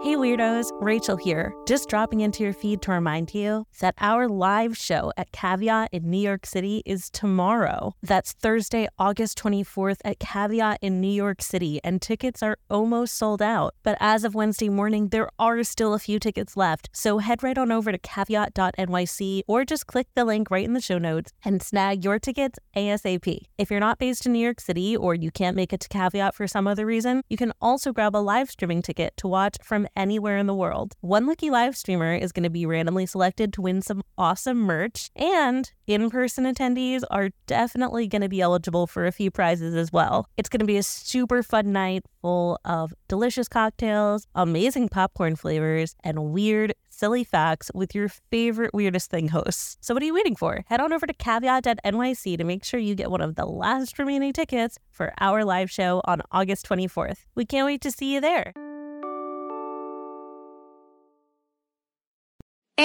Hey Weirdos, Rachel here. Just dropping into your feed to remind you that our live show at Caveat in New York City is tomorrow. That's Thursday, August 24th at Caveat in New York City, and tickets are almost sold out. But as of Wednesday morning, there are still a few tickets left. So head right on over to caveat.nyc or just click the link right in the show notes and snag your tickets ASAP. If you're not based in New York City or you can't make it to Caveat for some other reason, you can also grab a live streaming ticket to watch from anywhere in the world. One lucky live streamer is going to be randomly selected to win some awesome merch, and in person attendees are definitely going to be eligible for a few prizes as well. It's going to be a super fun night full of delicious cocktails, amazing popcorn flavors, and weird, silly facts with your favorite weirdest thing hosts. So what are you waiting for? Head on over to caveat.nyc to make sure you get one of the last remaining tickets for our live show on August 24th. We can't wait to see you there.